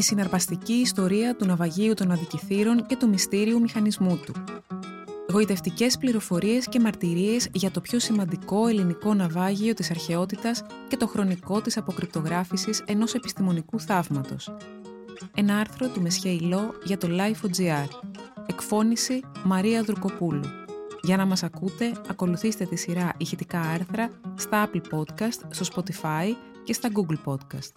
Η συναρπαστική ιστορία του ναυαγίου των αδικηθήρων και του μυστήριου μηχανισμού του. Γοητευτικές πληροφορίες και μαρτυρίες για το πιο σημαντικό ελληνικό ναυάγιο της αρχαιότητας και το χρονικό της αποκρυπτογράφησης ενός επιστημονικού θαύματος. Ένα άρθρο του Μεσχέ για το Life.gr. Εκφώνηση Μαρία Δουρκοπούλου. Για να μας ακούτε, ακολουθήστε τη σειρά ηχητικά άρθρα στα Apple Podcast, στο Spotify και στα Google Podcast.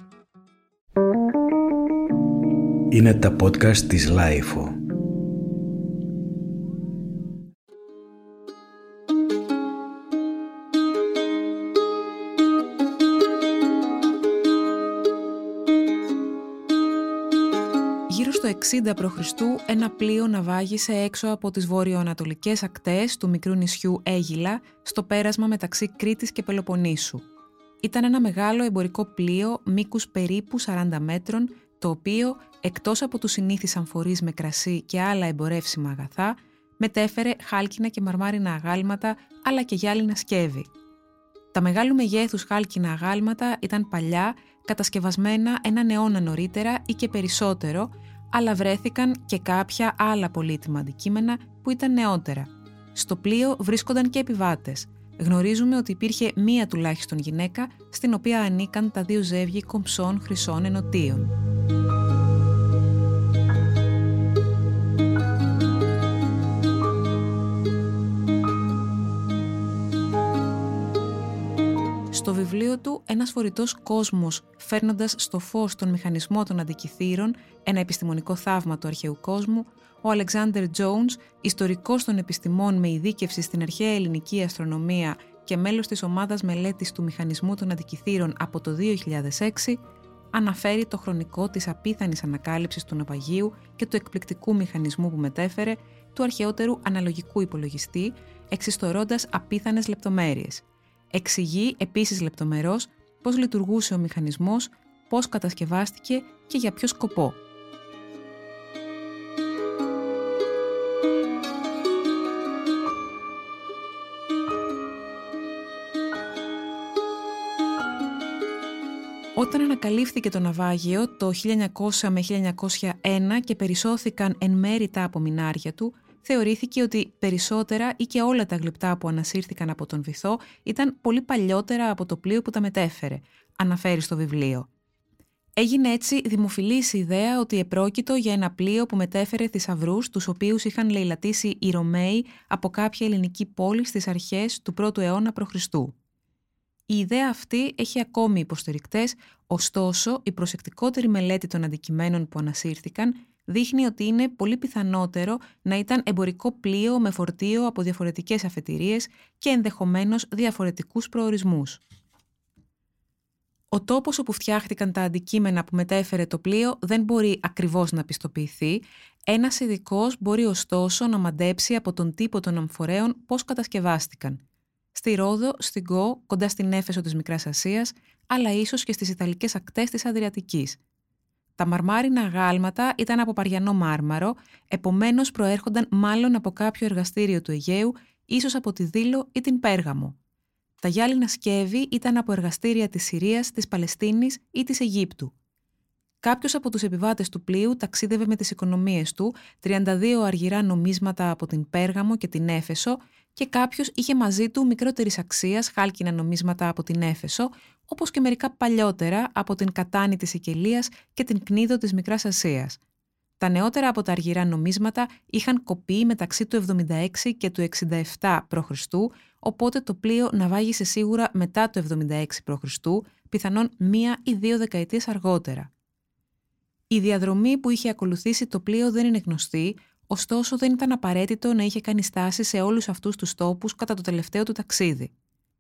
Είναι τα podcast της Lifeo. στο 60 π.Χ. ένα πλοίο ναυάγησε έξω από τις βορειοανατολικές ακτές του μικρού νησιού Αίγυλα στο πέρασμα μεταξύ Κρήτης και Πελοποννήσου. Ήταν ένα μεγάλο εμπορικό πλοίο μήκους περίπου 40 μέτρων, το οποίο, εκτός από τους συνήθεις αμφορείς με κρασί και άλλα εμπορεύσιμα αγαθά, μετέφερε χάλκινα και μαρμάρινα αγάλματα, αλλά και γυάλινα σκεύη. Τα μεγάλου μεγέθους χάλκινα αγάλματα ήταν παλιά, κατασκευασμένα έναν αιώνα νωρίτερα ή και περισσότερο, αλλά βρέθηκαν και κάποια άλλα πολύτιμα αντικείμενα που ήταν νεότερα. Στο πλοίο βρίσκονταν και επιβάτες. Γνωρίζουμε ότι υπήρχε μία τουλάχιστον γυναίκα, στην οποία ανήκαν τα δύο ζεύγη κομψών χρυσών ενωτίων. Στο βιβλίο του «Ένας φορητός κόσμος φέρνοντας στο φως τον μηχανισμό των αντικειθήρων, ένα επιστημονικό θαύμα του αρχαίου κόσμου», ο Αλεξάνδερ Τζόουνς, ιστορικός των επιστημών με ειδίκευση στην αρχαία ελληνική αστρονομία και μέλος της ομάδας μελέτης του μηχανισμού των αντικειθήρων από το 2006, αναφέρει το χρονικό της απίθανης ανακάλυψης του ναυαγίου και του εκπληκτικού μηχανισμού που μετέφερε του αρχαιότερου αναλογικού υπολογιστή, εξιστορώντας απίθανες λεπτομέρειες – Εξηγεί επίσης λεπτομερώς πώς λειτουργούσε ο μηχανισμός, πώς κατασκευάστηκε και για ποιο σκοπό. Όταν ανακαλύφθηκε το ναυάγιο το 1900 με 1901 και περισσώθηκαν εν μέρη τα απομεινάρια του, θεωρήθηκε ότι περισσότερα ή και όλα τα γλυπτά που ανασύρθηκαν από τον βυθό ήταν πολύ παλιότερα από το πλοίο που τα μετέφερε, αναφέρει στο βιβλίο. Έγινε έτσι δημοφιλής η ιδέα ότι επρόκειτο για ένα πλοίο που μετέφερε θησαυρούς, τους οποίους είχαν λαιλατήσει οι Ρωμαίοι από κάποια ελληνική πόλη στις αρχές του 1ου αιώνα π.Χ. Η ιδέα αυτή έχει ακόμη υποστηρικτές, ωστόσο η προσεκτικότερη μελέτη των αντικειμένων που ανασύρθηκαν δείχνει ότι είναι πολύ πιθανότερο να ήταν εμπορικό πλοίο με φορτίο από διαφορετικές αφετηρίες και ενδεχομένως διαφορετικούς προορισμούς. Ο τόπος όπου φτιάχτηκαν τα αντικείμενα που μετέφερε το πλοίο δεν μπορεί ακριβώς να πιστοποιηθεί, ένας ειδικός μπορεί ωστόσο να μαντέψει από τον τύπο των αμφορέων πώς κατασκευάστηκαν. Στη Ρόδο, στην Κο, κοντά στην Έφεσο της Μικράς Ασίας, αλλά ίσως και στις Ιταλικές ακτές της Αδριατικής – τα μαρμάρινα γάλματα ήταν από παριανό μάρμαρο, επομένως προέρχονταν μάλλον από κάποιο εργαστήριο του Αιγαίου, ίσως από τη Δήλο ή την Πέργαμο. Τα γυάλινα σκεύη ήταν από εργαστήρια της Συρίας, της Παλαιστίνης ή της Αιγύπτου. Κάποιος από τους επιβάτες του πλοίου ταξίδευε με τις οικονομίες του, 32 αργυρά νομίσματα από την Πέργαμο και την Έφεσο, και κάποιος είχε μαζί του μικρότερης αξίας χάλκινα νομίσματα από την Έφεσο, όπως και μερικά παλιότερα από την Κατάνη της Σικελία και την Κνίδο της Μικράς Ασίας. Τα νεότερα από τα αργυρά νομίσματα είχαν κοπεί μεταξύ του 76 και του 67 π.Χ., οπότε το πλοίο ναυάγησε σίγουρα μετά το 76 π.Χ., πιθανόν μία ή δύο δεκαετίες αργότερα. Η διαδρομή που είχε ακολουθήσει το πλοίο δεν είναι γνωστή, ωστόσο δεν ήταν απαραίτητο να είχε κάνει στάση σε όλους αυτούς τους τόπους κατά το τελευταίο του ταξίδι.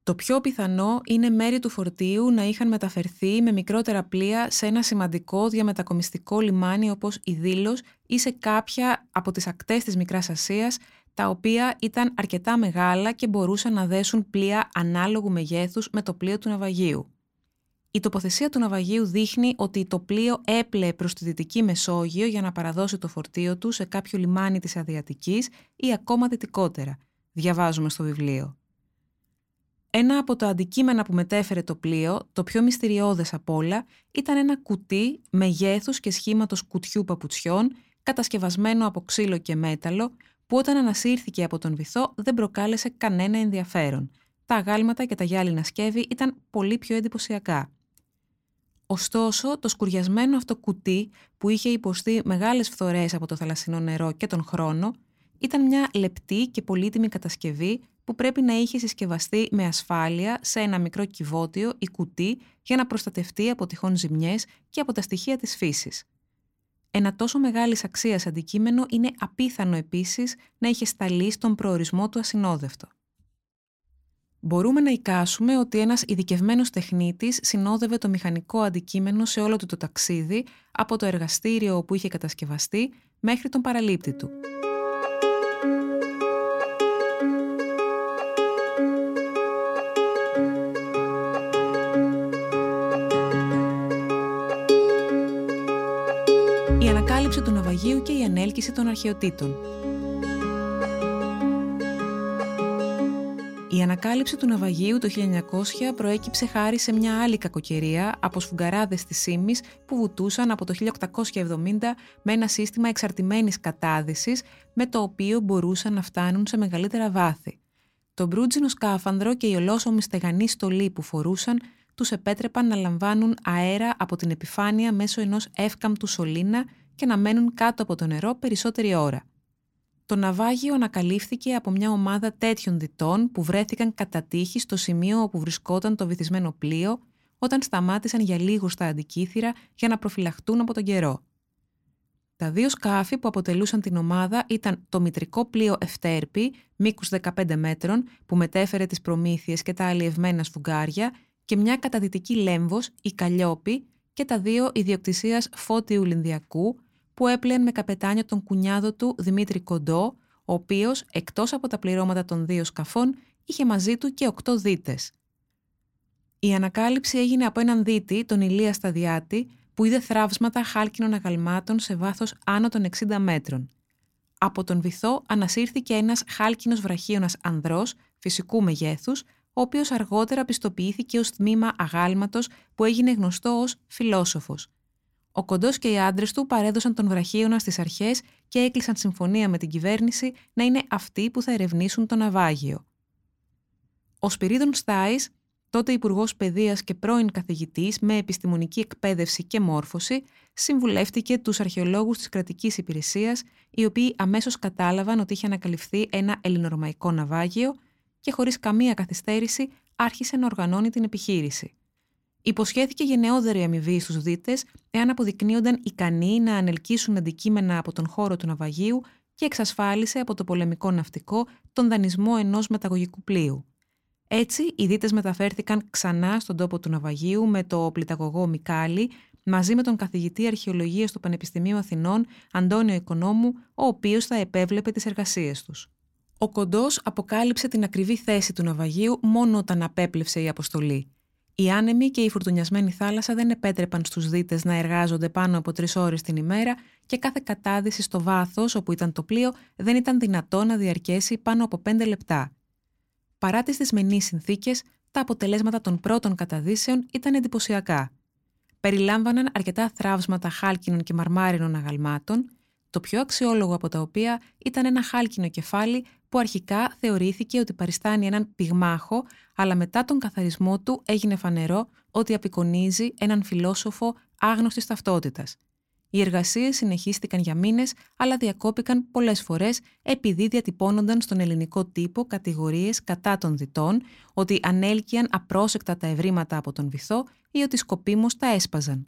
Το πιο πιθανό είναι μέρη του φορτίου να είχαν μεταφερθεί με μικρότερα πλοία σε ένα σημαντικό διαμετακομιστικό λιμάνι όπως η Δήλος ή σε κάποια από τις ακτές της Μικράς Ασίας, τα οποία ήταν αρκετά μεγάλα και μπορούσαν να δέσουν πλοία ανάλογου μεγέθους με το πλοίο του ναυαγίου. Η τοποθεσία του ναυαγίου δείχνει ότι το πλοίο έπλεε προς τη Δυτική Μεσόγειο για να παραδώσει το φορτίο του σε κάποιο λιμάνι της Αδριατικής ή ακόμα δυτικότερα, διαβάζουμε στο βιβλίο. Ένα από τα αντικείμενα που μετέφερε το πλοίο, το πιο μυστηριώδες απ' όλα, ήταν ένα κουτί μεγέθους και σχήματος κουτιού παπουτσιών, κατασκευασμένο από ξύλο και μέταλλο, που όταν ανασύρθηκε από τον βυθό δεν προκάλεσε κανένα ενδιαφέρον. Τα αγάλματα και τα γυάλινα σκεύη ήταν πολύ πιο εντυπωσιακά. Ωστόσο, το σκουριασμένο αυτό κουτί, που είχε υποστεί μεγάλες φθορές από το θαλασσινό νερό και τον χρόνο, ήταν μια λεπτή και πολύτιμη κατασκευή που πρέπει να είχε συσκευαστεί με ασφάλεια σε ένα μικρό κυβότιο ή κουτί για να προστατευτεί από τυχόν ζημιές και από τα στοιχεία της φύσης. Ένα τόσο μεγάλης αξίας αντικείμενο είναι απίθανο επίσης να είχε σταλεί στον προορισμό του ασυνόδευτο. Μπορούμε να εικάσουμε ότι ένας ειδικευμένος τεχνίτης συνόδευε το μηχανικό αντικείμενο σε όλο του το ταξίδι από το εργαστήριο όπου είχε κατασκευαστεί μέχρι τον παραλήπτη του. Η ανακάλυψη του ναυαγίου και η ανέλκυση των αρχαιοτήτων Η ανακάλυψη του ναυαγίου το 1900 προέκυψε χάρη σε μια άλλη κακοκαιρία από σφουγγαράδες της Σίμης που βουτούσαν από το 1870 με ένα σύστημα εξαρτημένης κατάδυσης με το οποίο μπορούσαν να φτάνουν σε μεγαλύτερα βάθη. Το μπρούτζινο σκάφανδρο και η ολόσωμη στεγανή στολή που φορούσαν τους επέτρεπαν να λαμβάνουν αέρα από την επιφάνεια μέσω ενός εύκαμπτου σωλήνα και να μένουν κάτω από το νερό περισσότερη ώρα. Το ναυάγιο ανακαλύφθηκε από μια ομάδα τέτοιων διτών που βρέθηκαν κατά τύχη στο σημείο όπου βρισκόταν το βυθισμένο πλοίο όταν σταμάτησαν για λίγο στα αντικήθυρα για να προφυλαχτούν από τον καιρό. Τα δύο σκάφη που αποτελούσαν την ομάδα ήταν το μητρικό πλοίο Ευτέρπη, μήκους 15 μέτρων, που μετέφερε τις προμήθειες και τα αλλιευμένα σφουγγάρια και μια καταδυτική λέμβος, η Καλλιόπη, και τα δύο ιδιοκτησίας Φώτιου Λινδιακού, που έπλεαν με καπετάνιο τον κουνιάδο του Δημήτρη Κοντό, ο οποίος, εκτός από τα πληρώματα των δύο σκαφών, είχε μαζί του και οκτώ δίτες. Η ανακάλυψη έγινε από έναν δίτη, τον Ηλία Σταδιάτη, που είδε θραύσματα χάλκινων αγαλμάτων σε βάθος άνω των 60 μέτρων. Από τον βυθό ανασύρθηκε ένας χάλκινος βραχίωνας ανδρός, φυσικού μεγέθους, ο οποίος αργότερα πιστοποιήθηκε ως τμήμα αγάλματος που έγινε γνωστό ως φιλόσοφος. Ο Κοντός και οι άντρες του παρέδωσαν τον βραχίωνα στις αρχές και έκλεισαν συμφωνία με την κυβέρνηση να είναι αυτοί που θα ερευνήσουν το ναυάγιο. Ο Σπυρίδων Στάις, τότε Υπουργός Παιδείας και πρώην καθηγητής με επιστημονική εκπαίδευση και μόρφωση, συμβουλεύτηκε τους αρχαιολόγους της κρατικής υπηρεσίας, οι οποίοι αμέσως κατάλαβαν ότι είχε ανακαλυφθεί ένα ελληνορωμαϊκό ναυάγιο και χωρίς καμία καθυστέρηση άρχισε να οργανώνει την επιχείρηση. Υποσχέθηκε γενναιόδερη αμοιβή στους δίτες εάν αποδεικνύονταν ικανοί να ανελκύσουν αντικείμενα από τον χώρο του ναυαγίου και εξασφάλισε από το πολεμικό ναυτικό τον δανεισμό ενός μεταγωγικού πλοίου. Έτσι, οι δίτες μεταφέρθηκαν ξανά στον τόπο του ναυαγίου με το πληταγωγό Μικάλη, μαζί με τον καθηγητή αρχαιολογίας του Πανεπιστημίου Αθηνών, Αντώνιο Οικονόμου, ο οποίος θα επέβλεπε τις εργασίες τους. Ο Κοντός αποκάλυψε την ακριβή θέση του ναυαγίου μόνο όταν απέπλευσε η αποστολή. Η άνεμη και η φουρτουνιασμένη θάλασσα δεν επέτρεπαν στους δίτες να εργάζονται πάνω από τρεις ώρες την ημέρα και κάθε κατάδυση στο βάθος όπου ήταν το πλοίο δεν ήταν δυνατό να διαρκέσει πάνω από πέντε λεπτά. Παρά τις δυσμενείς συνθήκες, τα αποτελέσματα των πρώτων καταδύσεων ήταν εντυπωσιακά. Περιλάμβαναν αρκετά θράψματα χάλκινων και μαρμάρινων αγαλμάτων, το πιο αξιόλογο από τα οποία ήταν ένα χάλκινο κεφάλι που αρχικά θεωρήθηκε ότι παριστάνει έναν πυγμάχο, αλλά μετά τον καθαρισμό του έγινε φανερό ότι απεικονίζει έναν φιλόσοφο άγνωστης ταυτότητας. Οι εργασίες συνεχίστηκαν για μήνες, αλλά διακόπηκαν πολλές φορές επειδή διατυπώνονταν στον ελληνικό τύπο κατηγορίες κατά των διτών, ότι ανέλκυαν απρόσεκτα τα ευρήματα από τον βυθό ή ότι σκοπίμως τα έσπαζαν.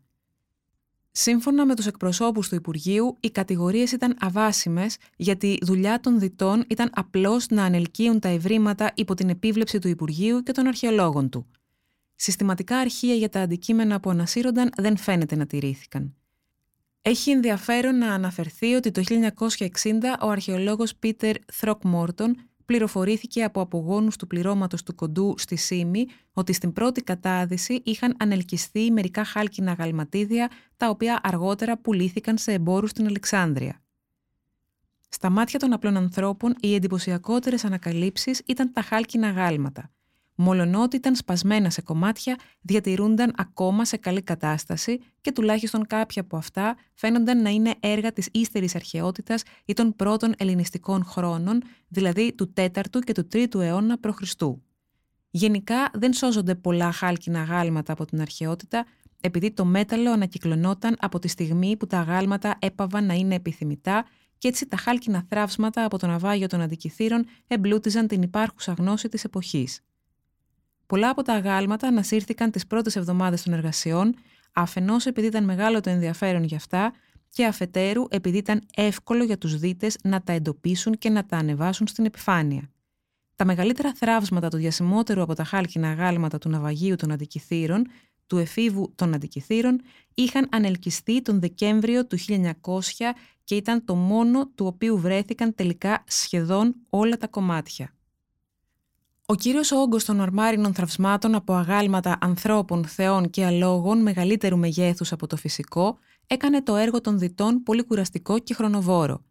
Σύμφωνα με τους εκπροσώπους του Υπουργείου, οι κατηγορίες ήταν αβάσιμες γιατί η δουλειά των διτών ήταν απλώς να ανελκύουν τα ευρήματα υπό την επίβλεψη του Υπουργείου και των αρχαιολόγων του. Συστηματικά αρχεία για τα αντικείμενα που ανασύρονταν δεν φαίνεται να τηρήθηκαν. Έχει ενδιαφέρον να αναφερθεί ότι το 1960 ο αρχαιολόγος Πίτερ Θροκμόρτον πληροφορήθηκε από απογόνους του πληρώματος του κοντού στη Σίμη ότι στην πρώτη κατάδυση είχαν ανελκυστεί μερικά χάλκινα γαλματίδια τα οποία αργότερα πουλήθηκαν σε εμπόρους στην Αλεξάνδρεια. Στα μάτια των απλών ανθρώπων οι εντυπωσιακότερες ανακαλύψεις ήταν τα χάλκινα γάλματα. Μολονότι ήταν σπασμένα σε κομμάτια, διατηρούνταν ακόμα σε καλή κατάσταση και τουλάχιστον κάποια από αυτά φαίνονταν να είναι έργα της ύστερης αρχαιότητας ή των πρώτων ελληνιστικών χρόνων, δηλαδή του 4ου και του 3ου αιώνα π.Χ. Γενικά δεν σώζονται πολλά χάλκινα γάλματα από την αρχαιότητα, επειδή το μέταλλο ανακυκλωνόταν από τη στιγμή που τα γάλματα έπαβαν να είναι επιθυμητά και έτσι τα χάλκινα θράψματα από το ναυάγιο των αντικειθήρων εμπλούτιζαν την υπάρχουσα γνώση της εποχής. Πολλά από τα αγάλματα ανασύρθηκαν τις πρώτες εβδομάδες των εργασιών, αφενός επειδή ήταν μεγάλο το ενδιαφέρον για αυτά και αφετέρου επειδή ήταν εύκολο για τους δίτες να τα εντοπίσουν και να τα ανεβάσουν στην επιφάνεια. Τα μεγαλύτερα θράψματα του διασημότερου από τα χάλκινα αγάλματα του ναυαγίου των αντικειθήρων, του εφήβου των αντικειθήρων, είχαν ανελκυστεί τον Δεκέμβριο του 1900 και ήταν το μόνο του οποίου βρέθηκαν τελικά σχεδόν όλα τα κομμάτια. Ο κύριος όγκος των ορμάρινων θραυσμάτων από αγάλματα ανθρώπων, θεών και αλόγων μεγαλύτερου μεγέθους από το φυσικό έκανε το έργο των διτών πολύ κουραστικό και χρονοβόρο.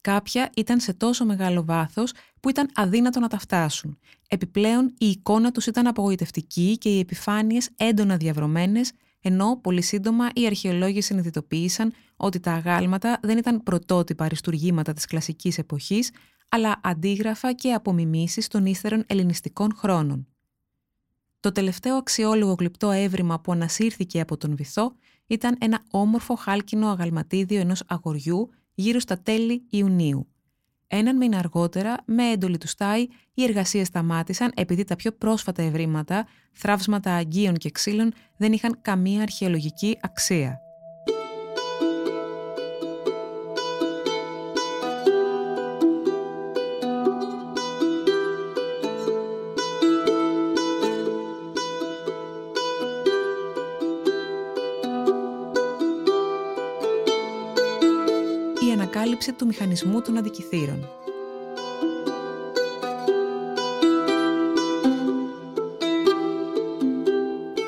Κάποια ήταν σε τόσο μεγάλο βάθος που ήταν αδύνατο να τα φτάσουν. Επιπλέον η εικόνα τους ήταν απογοητευτική και οι επιφάνειες έντονα διαβρωμένες, ενώ πολύ σύντομα οι αρχαιολόγοι συνειδητοποίησαν ότι τα αγάλματα δεν ήταν πρωτότυπα αριστουργήματα της κλασικής εποχής, αλλά αντίγραφα και απομιμήσεις των ύστερων ελληνιστικών χρόνων. Το τελευταίο αξιόλογο γλυπτό έβριμα που ανασύρθηκε από τον βυθό ήταν ένα όμορφο χάλκινο αγαλματίδιο ενός αγοριού γύρω στα τέλη Ιουνίου. Έναν μήνα αργότερα, με έντολη του Στάι, οι εργασίες σταμάτησαν επειδή τα πιο πρόσφατα ευρήματα, θράψματα αγγείων και ξύλων, δεν είχαν καμία αρχαιολογική αξία. Ανακάλυψη του μηχανισμού των αντικειθήρων.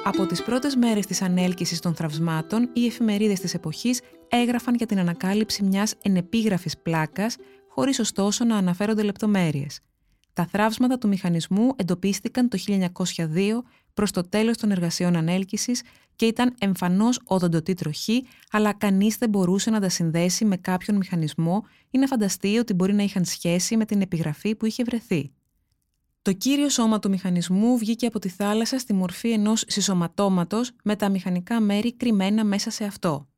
Από τις πρώτες μέρες της ανέλκυσης των θραυσμάτων, οι εφημερίδες της εποχής έγραφαν για την ανακάλυψη μιας ενεπίγραφης πλάκας, χωρίς ωστόσο να αναφέρονται λεπτομέρειες. Τα θραύσματα του μηχανισμού εντοπίστηκαν το 1902 προς το τέλος των εργασιών ανέλκυσης και ήταν εμφανώς οδοντοτή τροχή, αλλά κανείς δεν μπορούσε να τα συνδέσει με κάποιον μηχανισμό ή να φανταστεί ότι μπορεί να είχαν σχέση με την επιγραφή που είχε βρεθεί. Το κύριο σώμα του μηχανισμού βγήκε από τη θάλασσα στη μορφή ενός συσσωματώματος με τα μηχανικά μέρη κρυμμένα μέσα σε αυτό.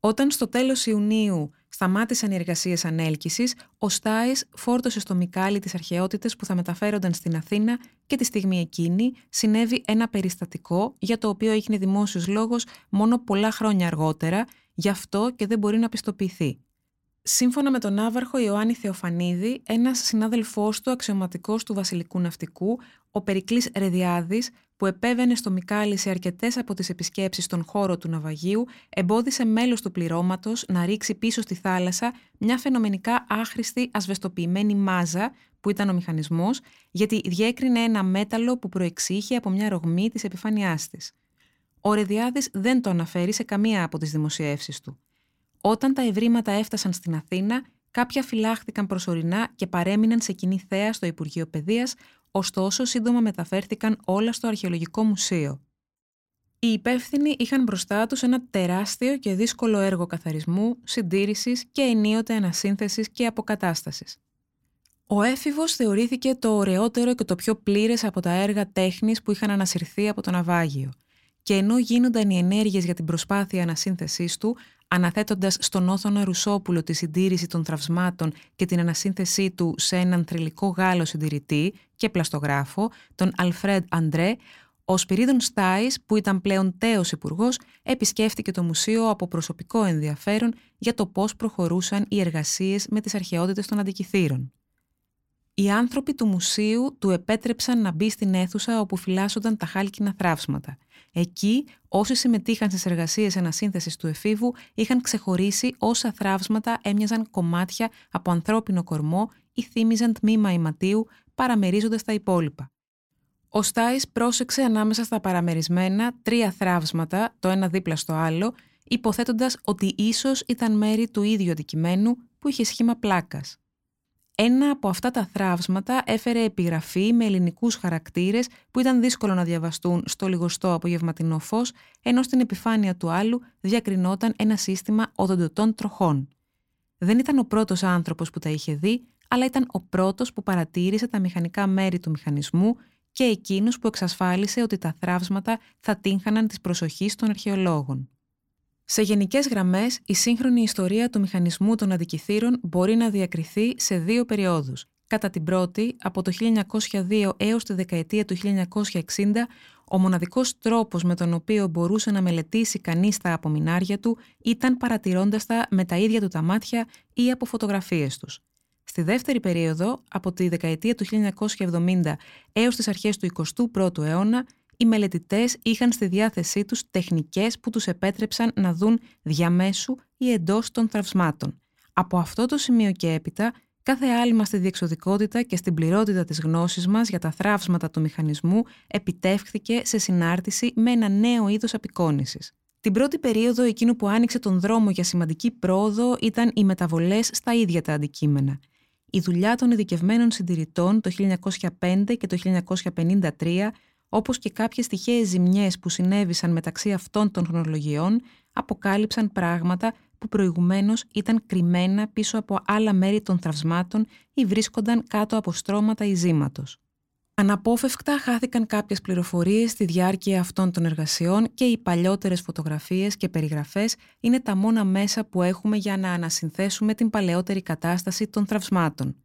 Όταν στο τέλος Ιουνίου σταμάτησαν οι εργασίες ανέλκυσης, ο Στάις φόρτωσε στο Μικάλι τις αρχαιότητες που θα μεταφέρονταν στην Αθήνα και τη στιγμή εκείνη συνέβη ένα περιστατικό για το οποίο έγινε δημόσιος λόγος μόνο πολλά χρόνια αργότερα, γι' αυτό και δεν μπορεί να πιστοποιηθεί. Σύμφωνα με τον Άβαρχο Ιωάννη Θεοφανίδη, ένας συνάδελφός του αξιωματικός του Βασιλικού Ναυτικού, ο Περικλής Ρεδιάδης, που επέβαινε στο Μικάλη σε αρκετές από τις επισκέψεις στον χώρο του ναυαγίου, εμπόδισε μέλος του πληρώματος να ρίξει πίσω στη θάλασσα μια φαινομενικά άχρηστη ασβεστοποιημένη μάζα, που ήταν ο μηχανισμός, γιατί διέκρινε ένα μέταλλο που προεξήχε από μια ρογμή της επιφάνειάς της. Ο Ρεδιάδης δεν το αναφέρει σε καμία από τις δημοσιεύσεις του. Όταν τα ευρήματα έφτασαν στην Αθήνα, κάποια φυλάχθηκαν προσωρινά και παρέμειναν σε κοινή θέα στο Υπουργείο Παιδείας, ωστόσο σύντομα μεταφέρθηκαν όλα στο Αρχαιολογικό Μουσείο. Οι υπεύθυνοι είχαν μπροστά τους ένα τεράστιο και δύσκολο έργο καθαρισμού, συντήρησης και ενίοτε ανασύνθεσης και αποκατάστασης. Ο έφηβος θεωρήθηκε το ωραιότερο και το πιο πλήρες από τα έργα τέχνης που είχαν ανασυρθεί από το ναυάγιο. Και ενώ γίνονταν οι ενέργειες για την προσπάθεια ανασύνθεσής του, αναθέτοντας στον Όθωνα Ρουσόπουλο τη συντήρηση των τραυσμάτων και την ανασύνθεσή του σε έναν θρηλυκό Γάλλο συντηρητή και πλαστογράφο, τον Αλφρέντ Αντρέ, ο Σπυρίδων Στάις, που ήταν πλέον τέος υπουργός, επισκέφτηκε το μουσείο από προσωπικό ενδιαφέρον για το πώς προχωρούσαν οι εργασίες με τις αρχαιότητες των αντικειθήρων. Οι άνθρωποι του μουσείου του επέτρεψαν να μπει στην αίθουσα όπου φυλάσσονταν τα χάλκινα θράψματα. Εκεί, όσοι συμμετείχαν στις εργασίες ανασύνθεσης του εφήβου είχαν ξεχωρίσει όσα θράψματα έμοιαζαν κομμάτια από ανθρώπινο κορμό ή θύμιζαν τμήμα ηματίου, παραμερίζοντας τα υπόλοιπα. Ο Στάις πρόσεξε ανάμεσα στα παραμερισμένα τρία θράψματα, το ένα δίπλα στο άλλο, υποθέτοντας ότι ίσως ήταν μέρη του ίδιου αντικειμένου που είχε σχήμα πλάκας. Ένα από αυτά τα θράψματα έφερε επιγραφή με ελληνικούς χαρακτήρες που ήταν δύσκολο να διαβαστούν στο λιγοστό απογευματινό φως, ενώ στην επιφάνεια του άλλου διακρινόταν ένα σύστημα οδοντοτών τροχών. Δεν ήταν ο πρώτος άνθρωπος που τα είχε δει, αλλά ήταν ο πρώτος που παρατήρησε τα μηχανικά μέρη του μηχανισμού και εκείνος που εξασφάλισε ότι τα θράψματα θα τύχαναν της προσοχής των αρχαιολόγων. Σε γενικές γραμμές, η σύγχρονη ιστορία του μηχανισμού των αντικειθήρων μπορεί να διακριθεί σε δύο περιόδους. Κατά την πρώτη, από το 1902 έως τη δεκαετία του 1960, ο μοναδικός τρόπος με τον οποίο μπορούσε να μελετήσει κανείς τα απομεινάρια του ήταν παρατηρώντας τα με τα ίδια του τα μάτια ή από φωτογραφίες τους. Στη δεύτερη περίοδο, από τη δεκαετία του 1970 έως τις αρχές του 21ου αιώνα, οι μελετητές είχαν στη διάθεσή τους τεχνικές που τους επέτρεψαν να δουν διαμέσου ή εντός των τραυσμάτων. Από αυτό το σημείο και έπειτα, κάθε άλμα στη διεξοδικότητα και στην πληρότητα της γνώσης μας για τα θραύσματα του μηχανισμού επιτεύχθηκε σε συνάρτηση με ένα νέο είδος απεικόνησης. Την πρώτη περίοδο εκείνο που άνοιξε τον δρόμο για σημαντική πρόοδο ήταν οι μεταβολές στα ίδια τα αντικείμενα. Η δουλειά των ειδικευμένων συντηρητών το 1905 και το 1953 όπως και κάποιες τυχαίες ζημιές που συνέβησαν μεταξύ αυτών των χρονολογιών, αποκάλυψαν πράγματα που προηγουμένως ήταν κρυμμένα πίσω από άλλα μέρη των τραυσμάτων ή βρίσκονταν κάτω από στρώματα ειζήματος. Αναπόφευκτα χάθηκαν κάποιες πληροφορίες στη διάρκεια αυτών των εργασιών και οι παλιότερες φωτογραφίες και περιγραφές είναι τα μόνα μέσα που έχουμε για να ανασυνθέσουμε την παλαιότερη κατάσταση των τραυσμάτων.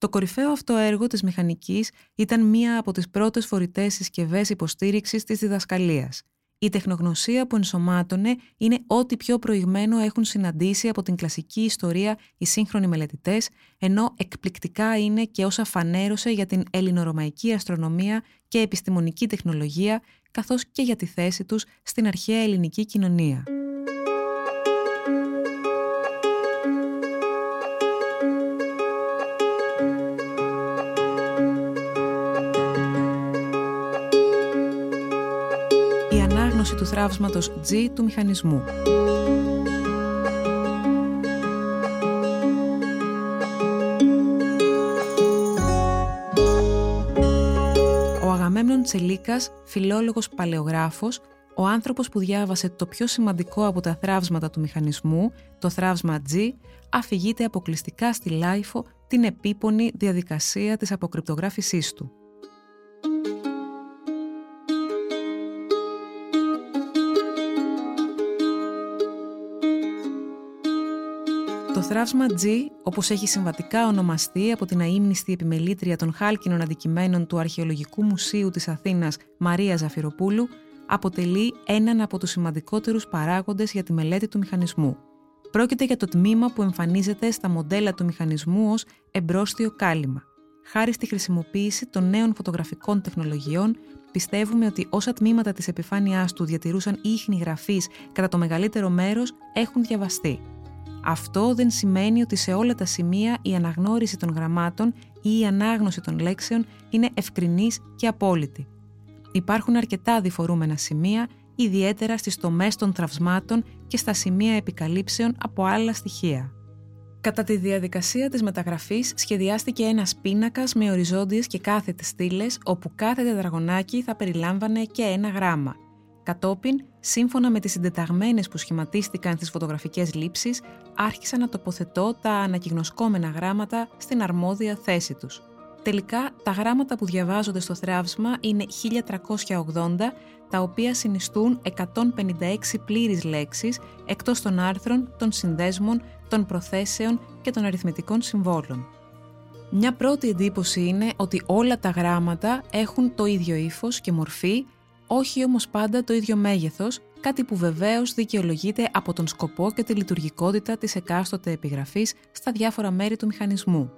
Το κορυφαίο αυτό έργο της μηχανικής ήταν μία από τις πρώτες φορητές συσκευές υποστήριξης της διδασκαλίας. Η τεχνογνωσία που ενσωμάτωνε είναι ό,τι πιο προηγμένο έχουν συναντήσει από την κλασική ιστορία οι σύγχρονοι μελετητές, ενώ εκπληκτικά είναι και όσα φανέρωσε για την ελληνορωμαϊκή αστρονομία και επιστημονική τεχνολογία, καθώς και για τη θέση τους στην αρχαία ελληνική κοινωνία. Του θραύσματος G του μηχανισμού. Ο Αγαμέμνων Τσελίκας, φιλόλογος παλαιογράφος, ο άνθρωπος που διάβασε το πιο σημαντικό από τα θραύσματα του μηχανισμού, το θραύσμα G, αφηγείται αποκλειστικά στη LiFO την επίπονη διαδικασία της αποκρυπτογράφησής του. Το θράψμα G, όπως έχει συμβατικά ονομαστεί από την αείμνηστη επιμελήτρια των χάλκινων αντικειμένων του Αρχαιολογικού Μουσείου της Αθήνας Μαρία Ζαφυροπούλου, αποτελεί έναν από τους σημαντικότερους παράγοντες για τη μελέτη του μηχανισμού. Πρόκειται για το τμήμα που εμφανίζεται στα μοντέλα του μηχανισμού ως εμπρόστιο κάλυμα. Χάρη στη χρησιμοποίηση των νέων φωτογραφικών τεχνολογιών, πιστεύουμε ότι όσα τμήματα της επιφάνειάς του διατηρούσαν ίχνη γραφής κατά το μεγαλύτερο μέρος έχουν διαβαστεί. Αυτό δεν σημαίνει ότι σε όλα τα σημεία η αναγνώριση των γραμμάτων ή η ανάγνωση των λέξεων είναι ευκρινής και απόλυτη. Υπάρχουν αρκετά διφορούμενα σημεία, ιδιαίτερα στις τομές των τραυσμάτων και στα σημεία επικαλύψεων από άλλα στοιχεία. Κατά τη διαδικασία της μεταγραφής σχεδιάστηκε ένας πίνακας με οριζόντιες και κάθετες στήλες, όπου κάθε τετραγωνάκι θα περιλάμβανε και ένα γράμμα – Κατόπιν, σύμφωνα με τις συντεταγμένες που σχηματίστηκαν στις φωτογραφικές λήψεις, άρχισαν να τοποθετώ τα ανακυγνοσκόμενα γράμματα στην αρμόδια θέση τους. Τελικά, τα γράμματα που διαβάζονται στο θράψμα είναι 1380, τα οποία συνιστούν 156 πλήρεις λέξεις, εκτός των άρθρων, των συνδέσμων, των προθέσεων και των αριθμητικών συμβόλων. Μια πρώτη εντύπωση είναι ότι όλα τα γράμματα έχουν το ίδιο ύφος και μορφή, όχι όμως πάντα το ίδιο μέγεθος, κάτι που βεβαίως δικαιολογείται από τον σκοπό και τη λειτουργικότητα της εκάστοτε επιγραφής στα διάφορα μέρη του μηχανισμού.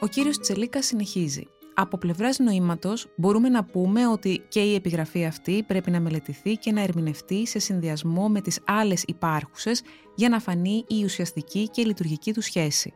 Ο κύριος Τσελίκα συνεχίζει. Από πλευράς νοήματος, μπορούμε να πούμε ότι και η επιγραφή αυτή πρέπει να μελετηθεί και να ερμηνευτεί σε συνδυασμό με τις άλλες υπάρχουσες για να φανεί η ουσιαστική και η λειτουργική του σχέση.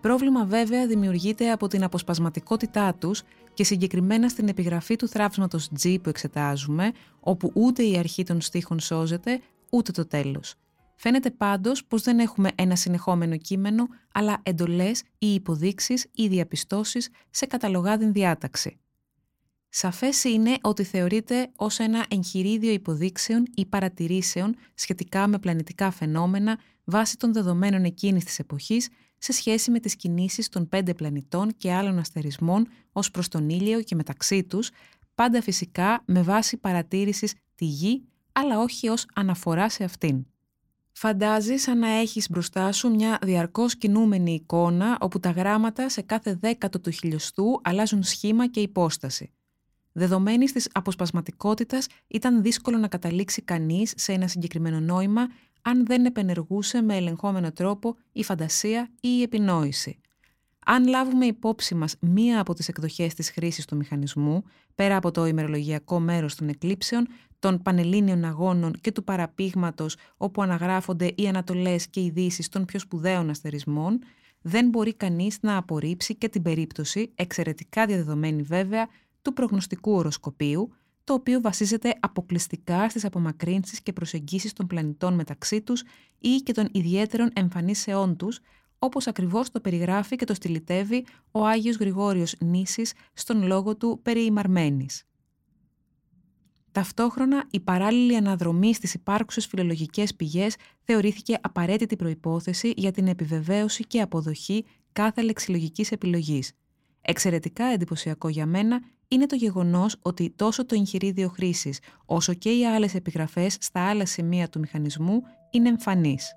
Πρόβλημα βέβαια δημιουργείται από την αποσπασματικότητά τους και συγκεκριμένα στην επιγραφή του θράψματος G που εξετάζουμε, όπου ούτε η αρχή των στίχων σώζεται, ούτε το τέλος. Φαίνεται πάντως πως δεν έχουμε ένα συνεχόμενο κείμενο, αλλά εντολές ή υποδείξεις ή διαπιστώσεις σε καταλογάδιν διάταξη. Σαφές είναι ότι θεωρείται ως ένα εγχειρίδιο υποδείξεων ή παρατηρήσεων σχετικά με πλανητικά φαινόμενα βάσει των δεδομένων εκείνης της εποχής σε σχέση με τις κινήσεις των πέντε πλανητών και άλλων αστερισμών ως προς τον ήλιο και μεταξύ τους, πάντα φυσικά με βάση παρατήρησης τη γη, αλλά όχι ως αναφορά σε αυτήν. Φαντάζεις σαν να έχεις μπροστά σου μια διαρκώς κινούμενη εικόνα όπου τα γράμματα σε κάθε δέκατο του χιλιοστού αλλάζουν σχήμα και υπόσταση. Δεδομένης της αποσπασματικότητας ήταν δύσκολο να καταλήξει κανείς σε ένα συγκεκριμένο νόημα αν δεν επενεργούσε με ελεγχόμενο τρόπο η φαντασία ή η επινόηση. Αν λάβουμε υπόψη μας μία από τις εκδοχές της χρήσης του μηχανισμού, πέρα από το ημερολογιακό μέρος των εκλήψεων, των πανελλήνιων αγώνων και του παραπήγματος όπου αναγράφονται οι ανατολές και οι ειδήσει των πιο σπουδαίων αστερισμών, δεν μπορεί κανείς να απορρίψει και την περίπτωση, εξαιρετικά διαδεδομένη βέβαια, του προγνωστικού οροσκοπίου, το οποίο βασίζεται αποκλειστικά στις απομακρύνσεις και προσεγγίσεις των πλανητών μεταξύ τους ή και των ιδιαίτερων εμφανίσεών τους, όπως ακριβώς το περιγράφει και το στυλιτεύει ο Άγιος Γρηγόριος Νήσης στον λόγο του περί ημαρμένης. Ταυτόχρονα, η παράλληλη αναδρομή στις υπάρχουσες φιλολογικές πηγές θεωρήθηκε απαραίτητη προϋπόθεση για την επιβεβαίωση και αποδοχή κάθε λεξιλογικής επιλογής. Εξαιρετικά εντυπωσιακό για μένα είναι το γεγονός ότι τόσο το εγχειρίδιο χρήσης όσο και οι άλλες επιγραφές στα άλλα σημεία του μηχανισμού είναι εμφανείς.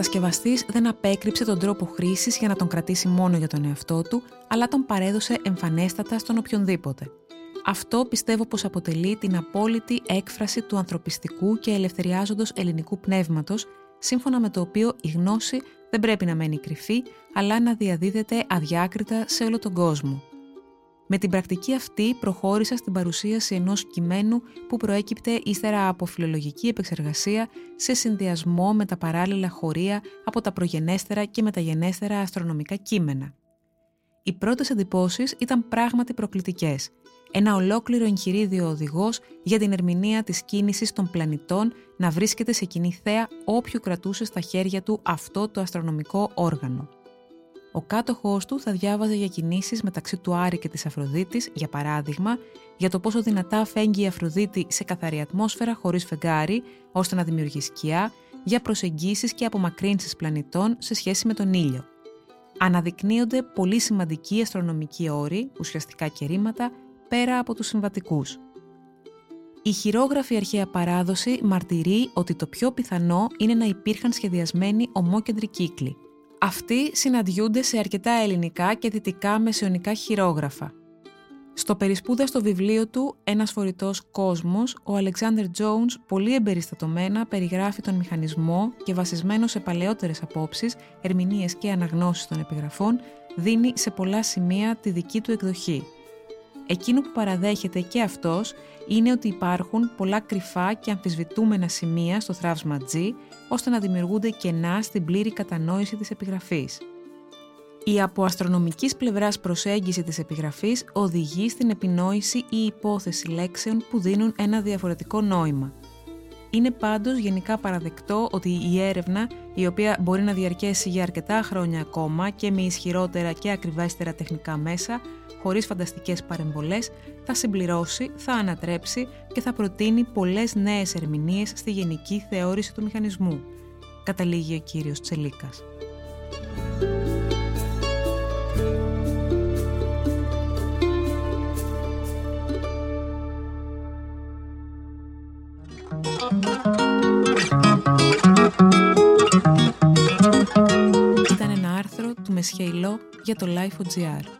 Δηλαδή, ο κατασκευαστής δεν απέκρυψε τον τρόπο χρήσης για να τον κρατήσει μόνο για τον εαυτό του, αλλά τον παρέδωσε εμφανέστατα στον οποιονδήποτε. Αυτό πιστεύω πως αποτελεί την απόλυτη έκφραση του ανθρωπιστικού και ελευθεριάζοντος ελληνικού πνεύματος, σύμφωνα με το οποίο η γνώση δεν πρέπει να μένει κρυφή, αλλά να διαδίδεται αδιάκριτα σε όλο τον κόσμο. Με την πρακτική αυτή προχώρησα στην παρουσίαση ενός κειμένου που προέκυπτε ύστερα από φιλολογική επεξεργασία σε συνδυασμό με τα παράλληλα χωρία από τα προγενέστερα και μεταγενέστερα αστρονομικά κείμενα. Οι πρώτες εντυπώσεις ήταν πράγματι προκλητικές. Ένα ολόκληρο εγχειρίδιο οδηγός για την ερμηνεία της κίνησης των πλανητών να βρίσκεται σε κοινή θέα όποιου κρατούσε στα χέρια του αυτό το αστρονομικό όργανο. Ο κάτοχό του θα διάβαζε για κινήσεις μεταξύ του Άρη και της Αφροδίτης, για παράδειγμα, για το πόσο δυνατά φέγγει η Αφροδίτη σε καθαρή ατμόσφαιρα χωρίς φεγγάρι, ώστε να δημιουργεί σκιά, για προσεγγίσεις και απομακρύνσεις πλανητών σε σχέση με τον ήλιο. Αναδεικνύονται πολύ σημαντικοί αστρονομικοί όροι, ουσιαστικά κερήματα, πέρα από τους συμβατικούς. Η χειρόγραφη αρχαία παράδοση μαρτυρεί ότι το πιο πιθανό είναι να υπήρχαν σχεδιασμένοι ομόκεντροι κύκλοι, αυτοί συναντιούνται σε αρκετά ελληνικά και δυτικά μεσαιωνικά χειρόγραφα. Στο περισπούδαστο βιβλίο του «Ένας φορητός κόσμος», ο Αλεξάνδρ Jones πολύ εμπεριστατωμένα περιγράφει τον μηχανισμό και βασισμένο σε παλαιότερες απόψεις, ερμηνείες και αναγνώσεις των επιγραφών, δίνει σε πολλά σημεία τη δική του εκδοχή. Εκείνο που παραδέχεται και αυτός είναι ότι υπάρχουν πολλά κρυφά και αμφισβητούμενα σημεία στο θράψμα G, ώστε να δημιουργούνται κενά στην πλήρη κατανόηση της επιγραφής. Η από αστρονομικής πλευράς προσέγγιση της επιγραφής οδηγεί στην επινόηση ή υπόθεση λέξεων που δίνουν ένα διαφορετικό νόημα. Είναι πάντως γενικά παραδεκτό ότι η έρευνα, η οποία μπορεί να διαρκέσει για αρκετά χρόνια ακόμα και με ισχυρότερα και ακριβέστερα τεχνικά μέσα, χωρίς φανταστικές παρεμβολές, θα συμπληρώσει, θα ανατρέψει και θα προτείνει πολλές νέες ερμηνείες στη γενική θεώρηση του μηχανισμού, καταλήγει ο κύριος Τσελίκας. Ήταν ένα άρθρο του Μεσχεϊλό για το Life.gr.